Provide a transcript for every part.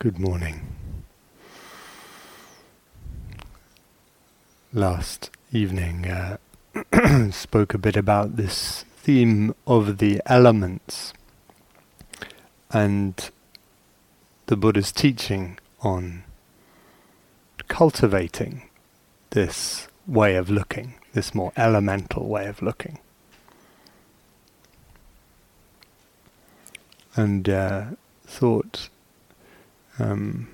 Good morning. Last evening uh, spoke a bit about this theme of the elements and the Buddha's teaching on cultivating this way of looking, this more elemental way of looking. And uh, thought um,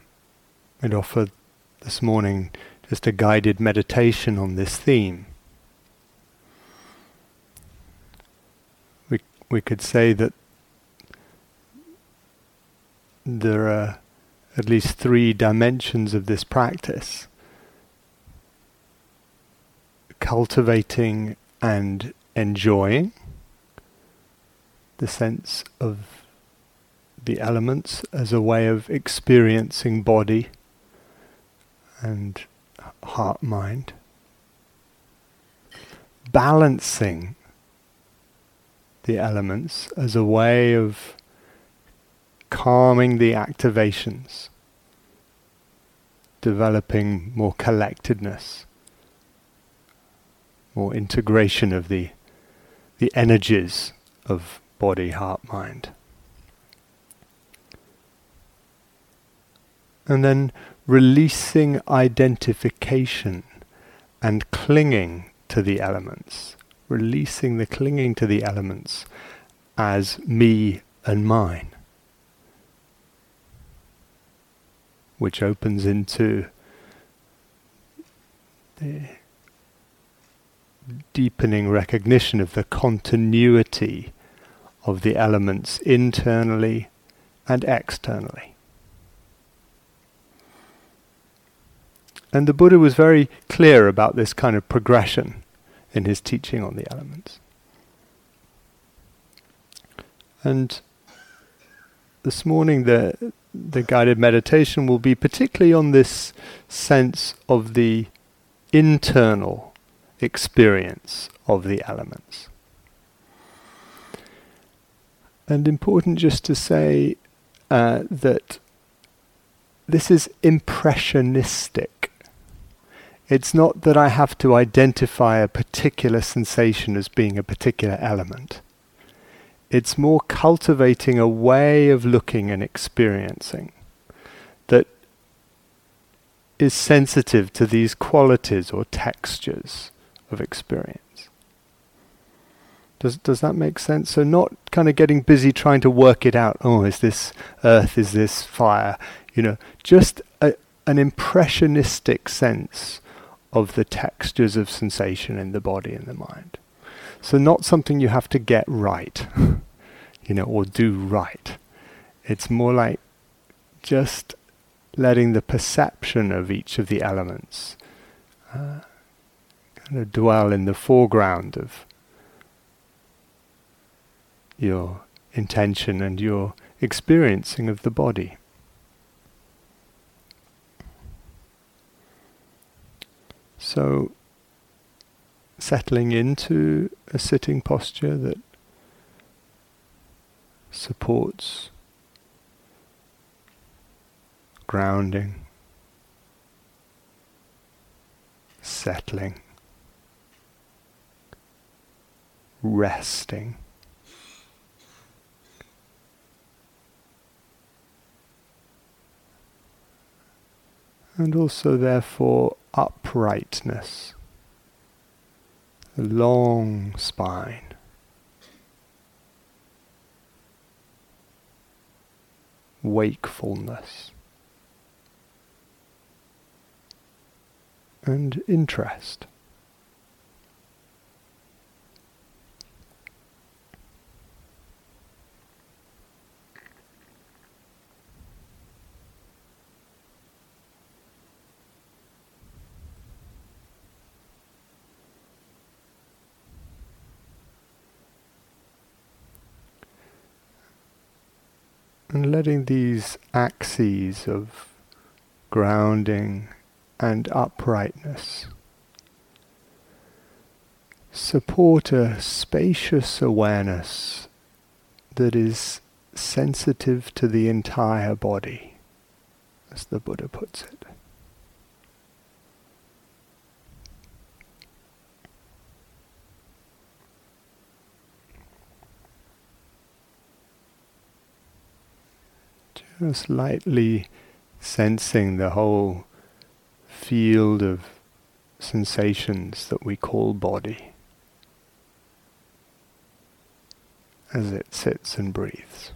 I'd offer this morning just a guided meditation on this theme. We we could say that there are at least three dimensions of this practice. Cultivating and enjoying the sense of the elements as a way of experiencing body and heart mind. Balancing the elements as a way of calming the activations, developing more collectedness, more integration of the the energies of body, heart, mind. And then releasing identification and clinging to the elements, releasing the clinging to the elements as me and mine, which opens into the deepening recognition of the continuity of the elements internally and externally. And the Buddha was very clear about this kind of progression in his teaching on the elements. And this morning, the the guided meditation will be particularly on this sense of the internal experience of the elements. And important just to say uh, that this is impressionistic it's not that I have to identify a particular sensation as being a particular element. It's more cultivating a way of looking and experiencing that is sensitive to these qualities or textures of experience. Does, does that make sense? So, not kind of getting busy trying to work it out. Oh, is this earth? Is this fire? You know, just a, an impressionistic sense of the textures of sensation in the body and the mind. So not something you have to get right, you know, or do right. It's more like just letting the perception of each of the elements uh, kind of dwell in the foreground of your intention and your experiencing of the body. So, settling into a sitting posture that supports grounding, settling, resting. And also, therefore, uprightness, a long spine. Wakefulness and interest. And letting these axes of grounding and uprightness support a spacious awareness that is sensitive to the entire body. as the Buddha puts it. Just lightly sensing the whole field of sensations that we call body as it sits and breathes.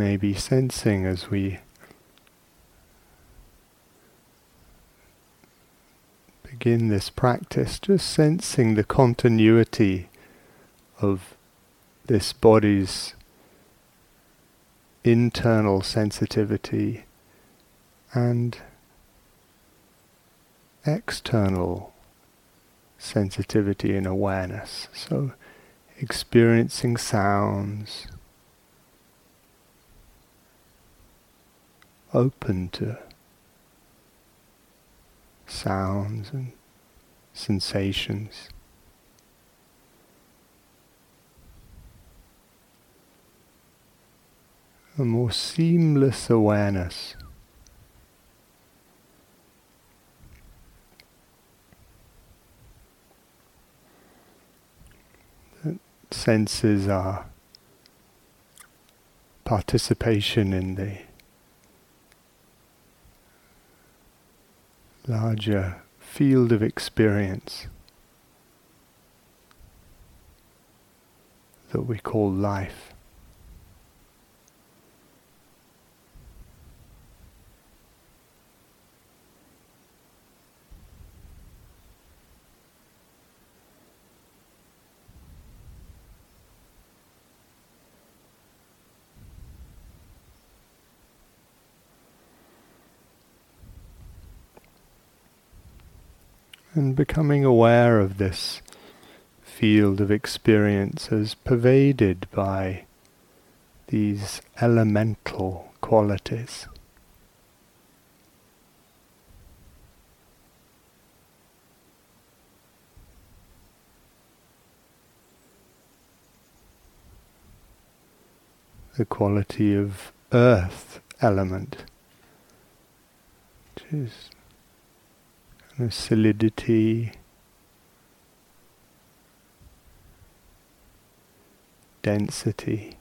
Maybe sensing as we begin this practice, just sensing the continuity of this body's internal sensitivity and external sensitivity and awareness. So, experiencing sounds. Open to sounds and sensations. A more seamless awareness. That senses our participation in the larger field of experience that we call life. And becoming aware of this field of experience as pervaded by these elemental qualities. The quality of earth element, which is solidity, density.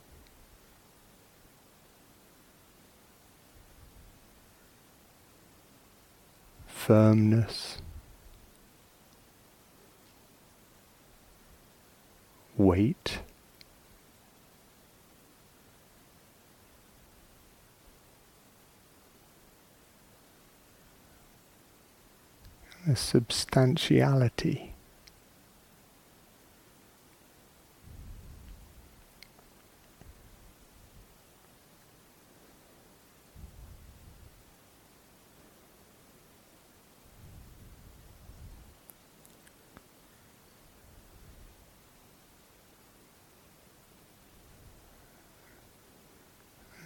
Firmness, weight. A substantiality.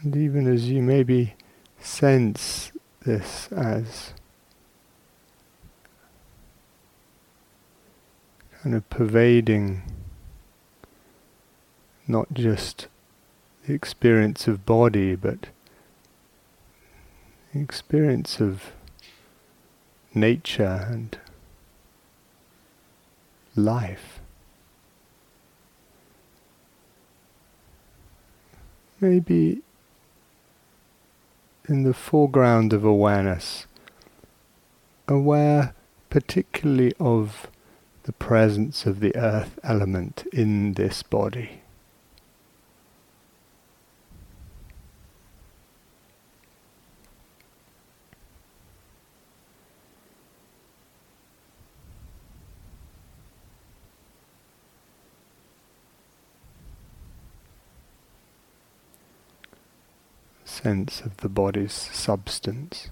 And even as you maybe sense this as kind of pervading not just the experience of body, but the experience of nature and life. Maybe in the foreground of awareness, aware particularly of the presence of the earth element in this body. sense of the body's substance.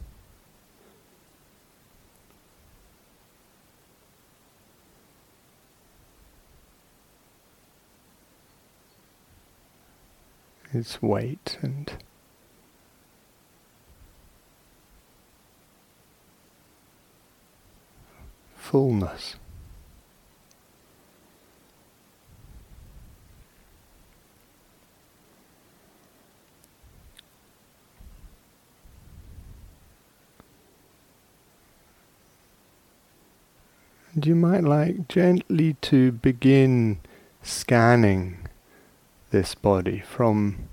Its weight and fullness. And you might like gently to begin scanning this body from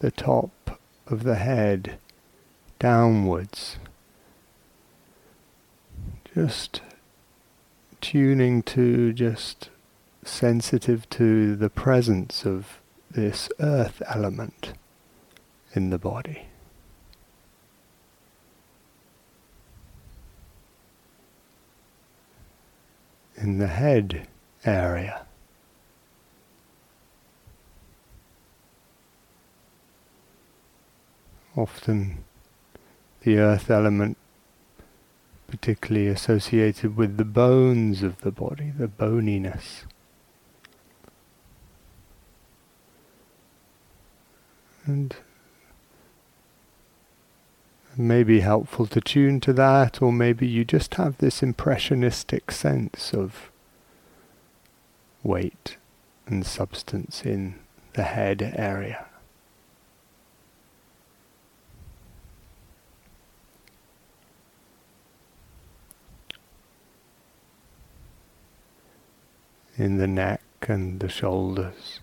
the top of the head downwards. Just tuning to, just sensitive to the presence of this earth element in the body. in the head area. Often the earth element particularly associated with the bones of the body, the boniness. And may be helpful to tune to that, or maybe you just have this impressionistic sense of weight and substance in the head area. In the neck and the shoulders.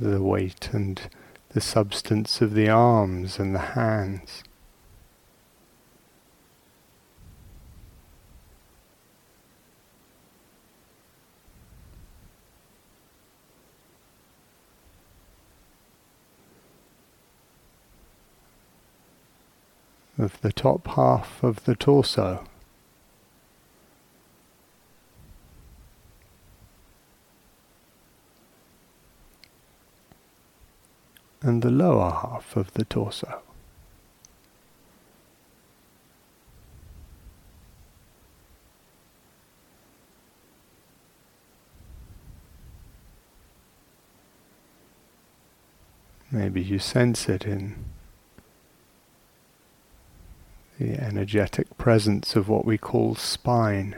the weight and the substance of the arms and the hands. Of the top half of the torso. and the lower half of the torso. Maybe you sense it in the energetic presence of what we call spine.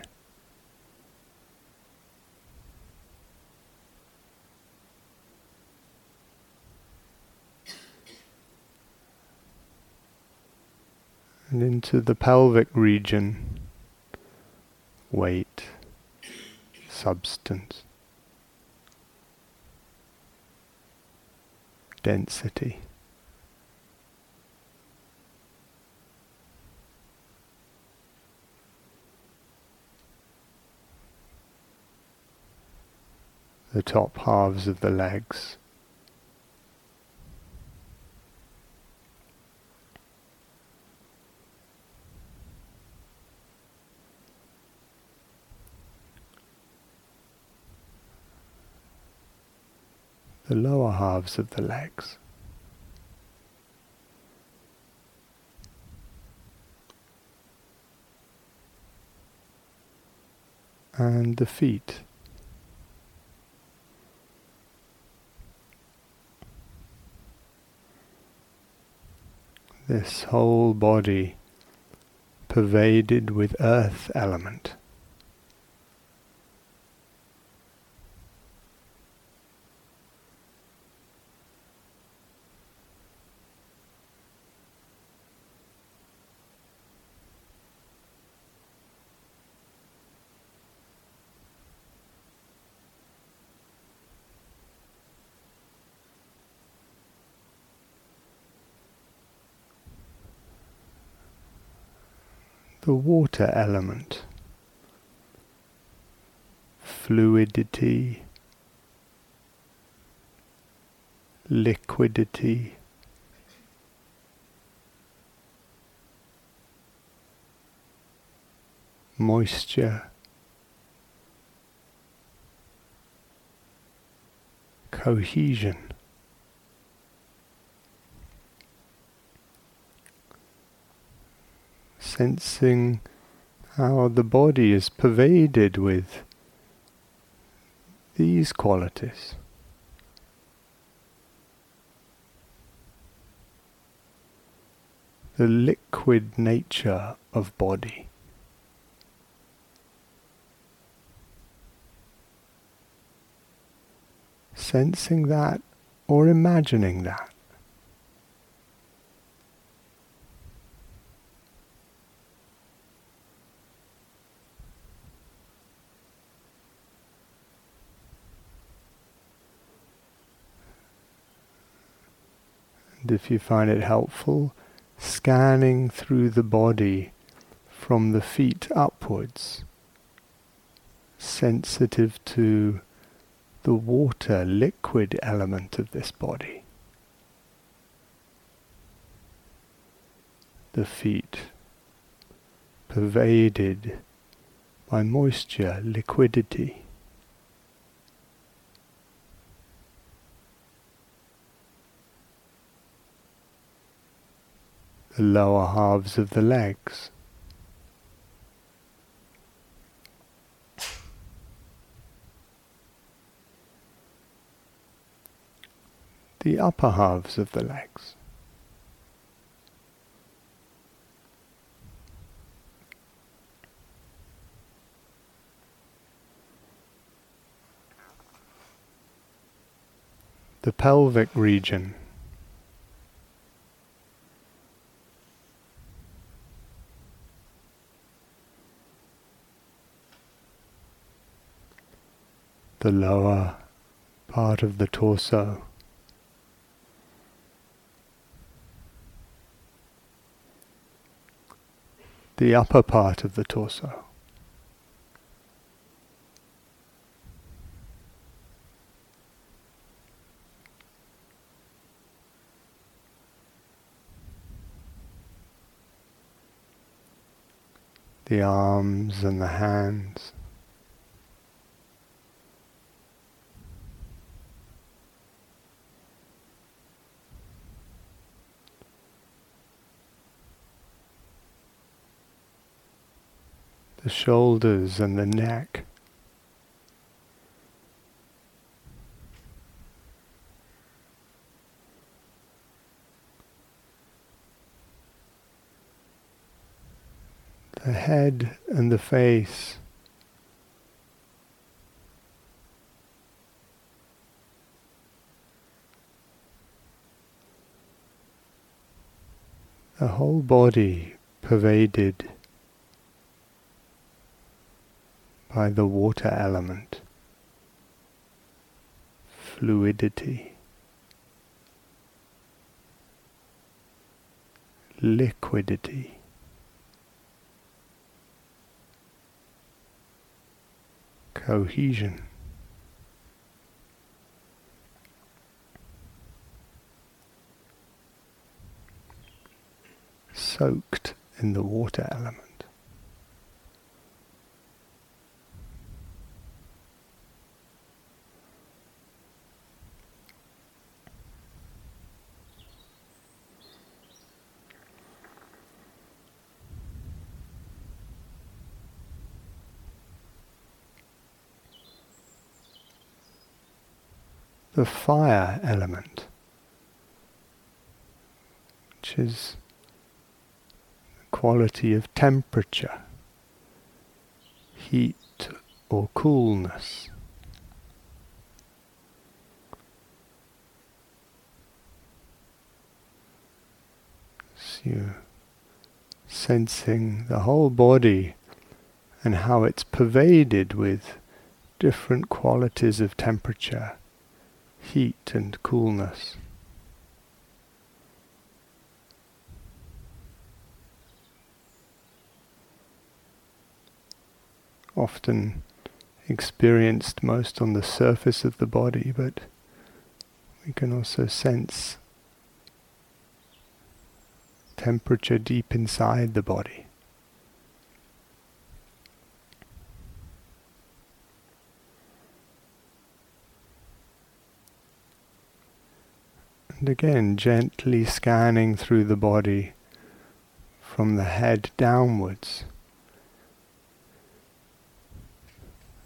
and into the pelvic region, weight, substance, density. The top halves of the legs. the lower halves of the legs. And the feet. This whole body pervaded with earth element. the water element, fluidity, liquidity. Moisture, cohesion. Sensing how the body is pervaded with these qualities. The liquid nature of body. Sensing that or imagining that. And if you find it helpful, scanning through the body from the feet upwards, sensitive to the water, liquid element of this body. The feet pervaded by moisture, liquidity. The lower halves of the legs. The upper halves of the legs. The pelvic region. The lower part of the torso. The upper part of the torso. The arms and the hands. The shoulders and the neck. The head and the face. The whole body pervaded by the water element, fluidity, liquidity. Cohesion. Soaked in the water element. The fire element, which is the quality of temperature, heat or coolness. So you sensing the whole body and how it's pervaded with different qualities of temperature heat and coolness. Often experienced most on the surface of the body, but we can also sense temperature deep inside the body. And again, gently scanning through the body from the head downwards.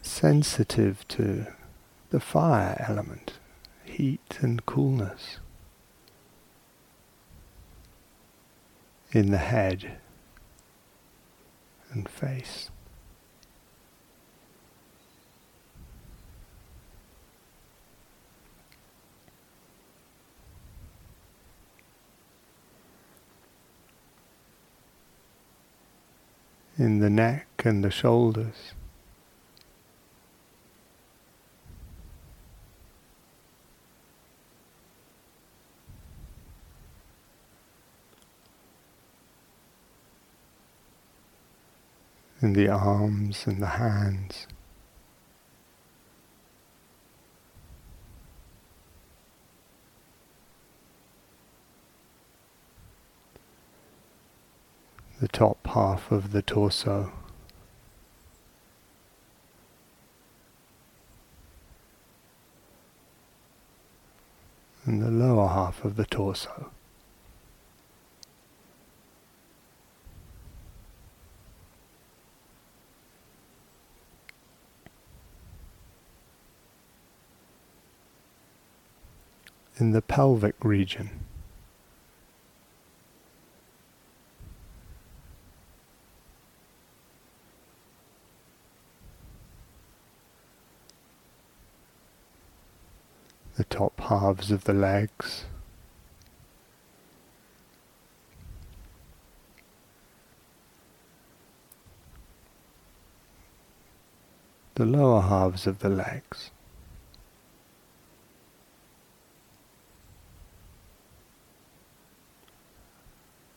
Sensitive to the fire element, heat and coolness in the head and face. In the neck and the shoulders. in the arms and the hands. The top half of the torso. And the lower half of the torso. in the pelvic region. Top halves of the legs. The lower halves of the legs.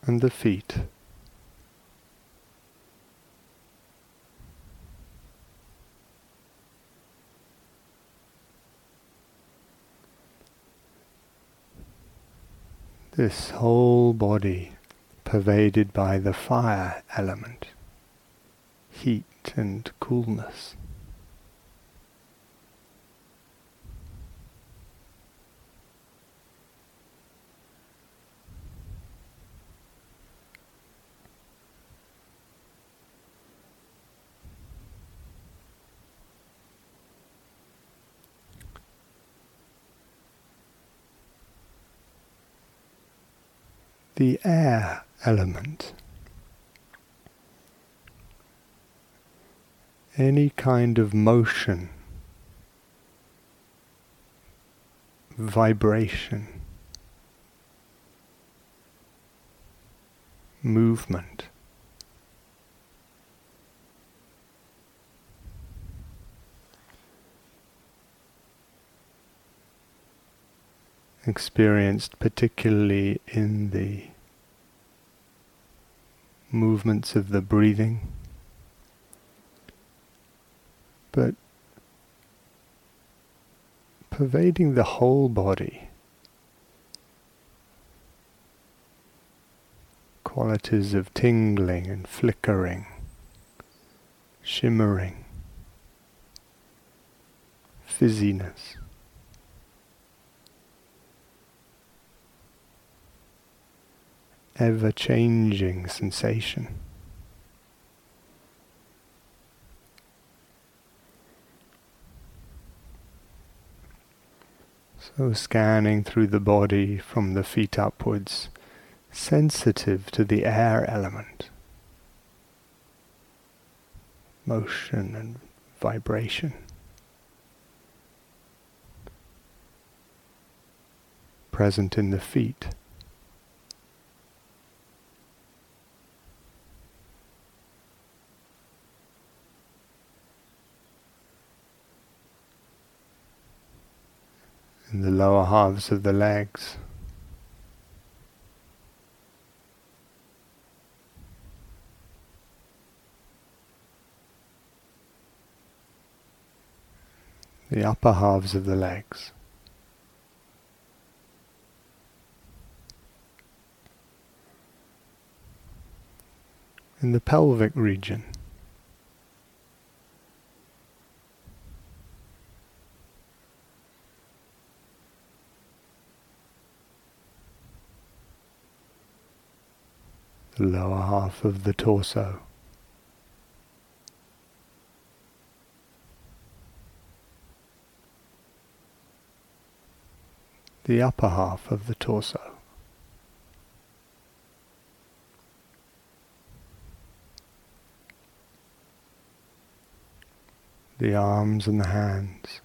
and the feet. This whole body pervaded by the fire element, heat and coolness. The air element. Any kind of motion, vibration, movement. experienced particularly in the movements of the breathing, but pervading the whole body. Qualities of tingling and flickering, shimmering, fizziness. Ever changing sensation. So, scanning through the body from the feet upwards, sensitive to the air element, motion and vibration. Present in the feet. In the lower halves of the legs. The upper halves of the legs. In the pelvic region. The lower half of the torso. The upper half of the torso. The arms and the hands.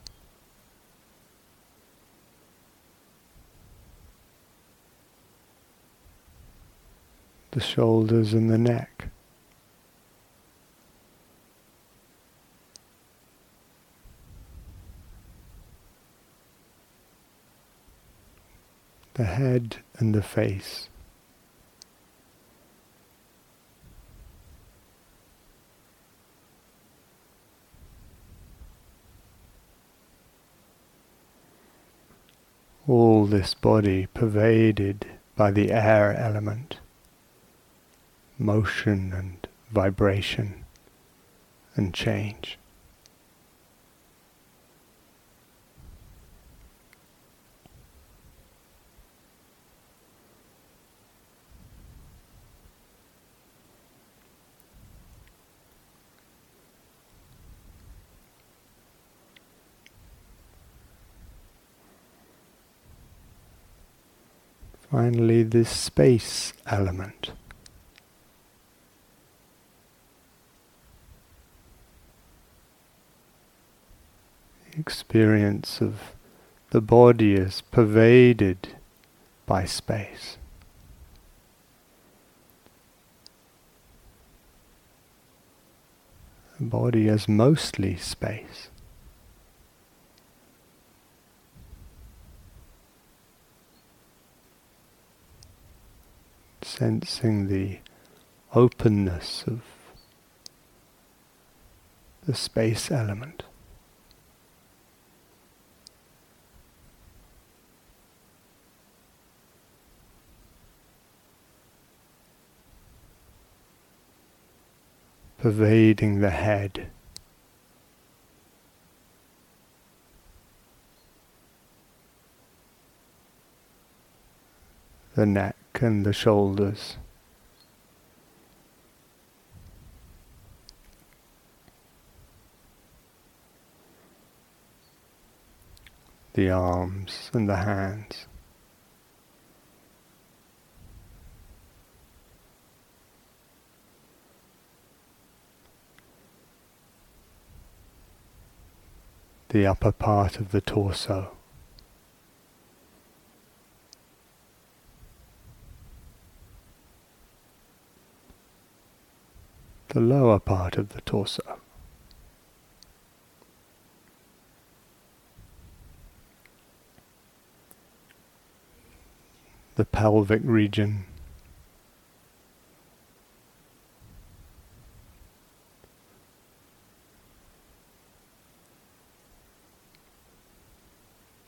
The shoulders and the neck. The head and the face. All this body pervaded by the air element motion and vibration and change. Finally, this space element. Experience of the body is pervaded by space. The body is mostly space. Sensing the openness of the space element. Pervading the head. The neck and the shoulders. The arms and the hands. The upper part of the torso. The lower part of the torso. The pelvic region.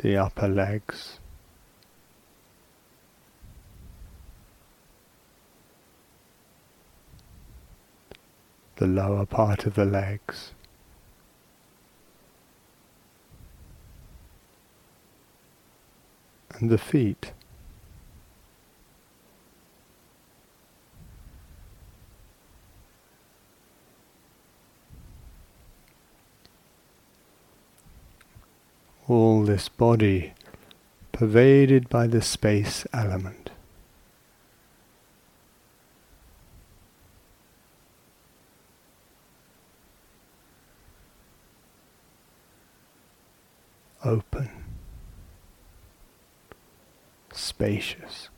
The upper legs. The lower part of the legs. And the feet. All this body pervaded by the space element. Open, spacious.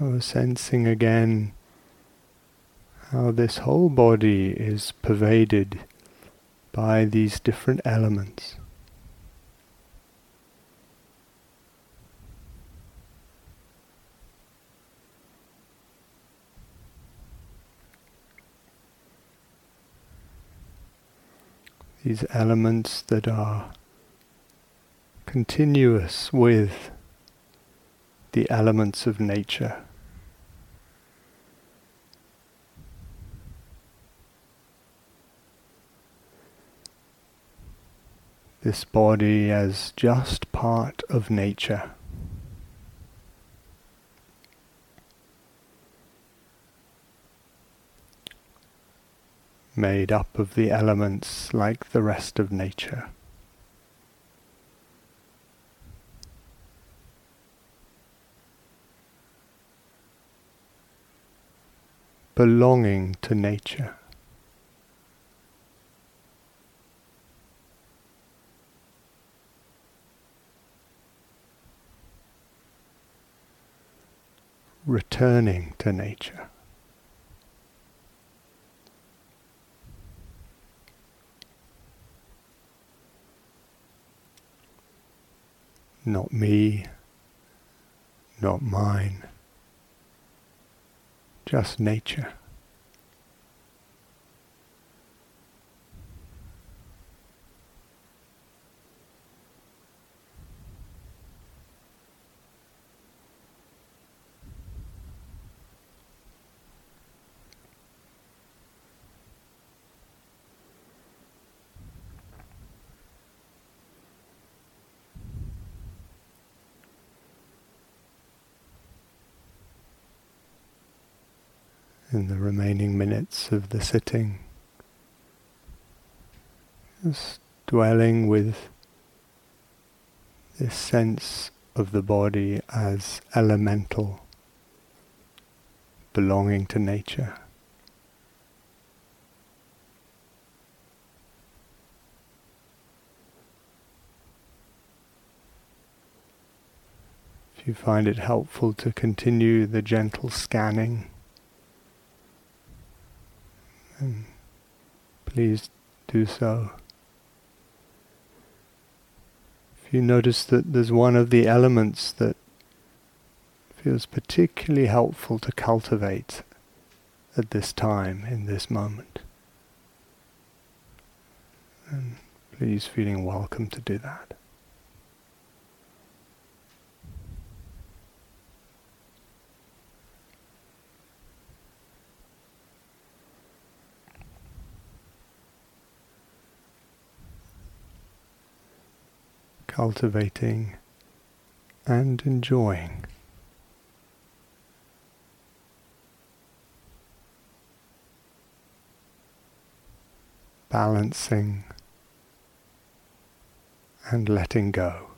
So sensing again how this whole body is pervaded by these different elements. These elements that are continuous with the elements of nature. This body as just part of nature. Made up of the elements like the rest of nature. belonging to nature. Returning to nature. Not me, not mine just nature. In the remaining minutes of the sitting. Just dwelling with this sense of the body as elemental, belonging to nature. If you find it helpful to continue the gentle scanning, and please do so. If you notice that there's one of the elements that feels particularly helpful to cultivate at this time, in this moment, please feeling welcome to do that. Cultivating and enjoying. Balancing and letting go.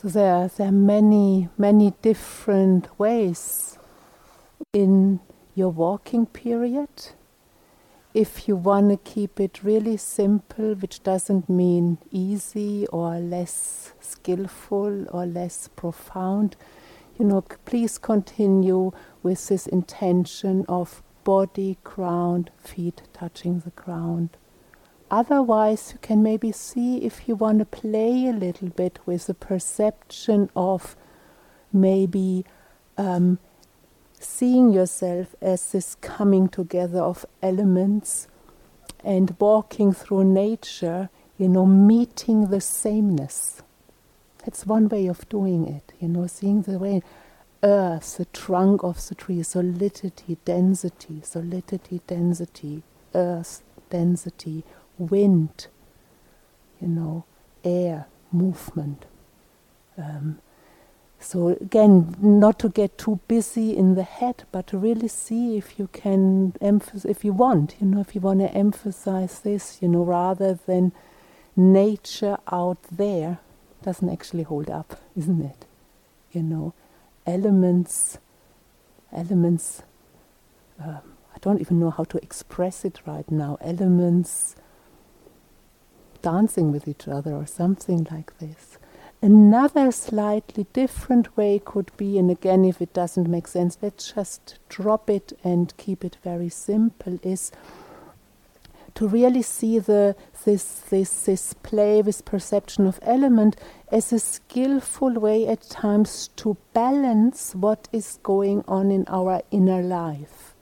So there, there are many, many different ways in your walking period. If you want to keep it really simple, which doesn't mean easy or less skillful or less profound, you know, please continue with this intention of body, ground, feet touching the ground. Otherwise, you can maybe see if you want to play a little bit with the perception of maybe um, seeing yourself as this coming together of elements and walking through nature, you know, meeting the sameness. That's one way of doing it, you know, seeing the way earth, the trunk of the tree, solidity, density, solidity, density, earth, density, wind, you know, air, movement. Um, so again, not to get too busy in the head, but to really see if you can emphasize, if you want, you know, if you want to emphasize this, you know, rather than nature out there doesn't actually hold up, isn't it? You know, elements, elements. Um, I don't even know how to express it right now. Elements dancing with each other or something like this. Another slightly different way could be, and again, if it doesn't make sense, let's just drop it and keep it very simple, is to really see the this this this play, this perception of element as a skillful way at times to balance what is going on in our inner life.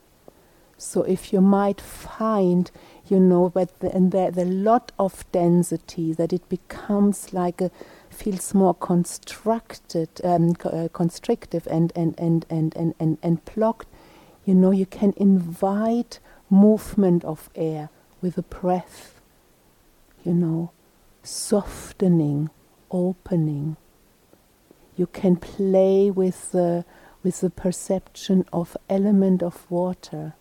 So if you might find, you know, but the, and there, the lot of density that it becomes like a feels more constructed, um, uh, constrictive and, and, and, and, and, and, and blocked, you know, you can invite movement of air with a breath, you know, softening, opening. You can play with the, with the perception of element of water,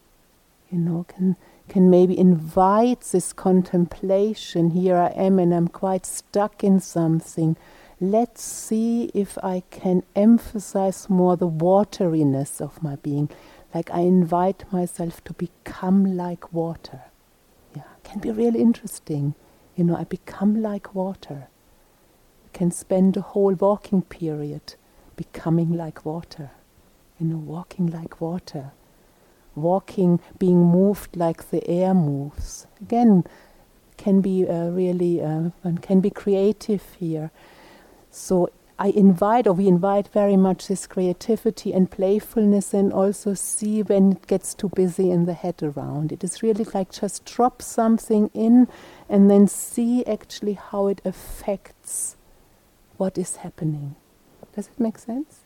you know, can can maybe invite this contemplation. Here I am and I'm quite stuck in something. Let's see if I can emphasize more the wateriness of my being. Like I invite myself to become like water. Yeah, can be really interesting. You know, I become like water. You can spend a whole walking period becoming like water. You know, walking like water walking, being moved like the air moves. Again, can be uh, really uh, can be creative here. So I invite, or we invite very much this creativity and playfulness, and also see when it gets too busy in the head around. It is really like just drop something in and then see actually how it affects what is happening. Does it make sense?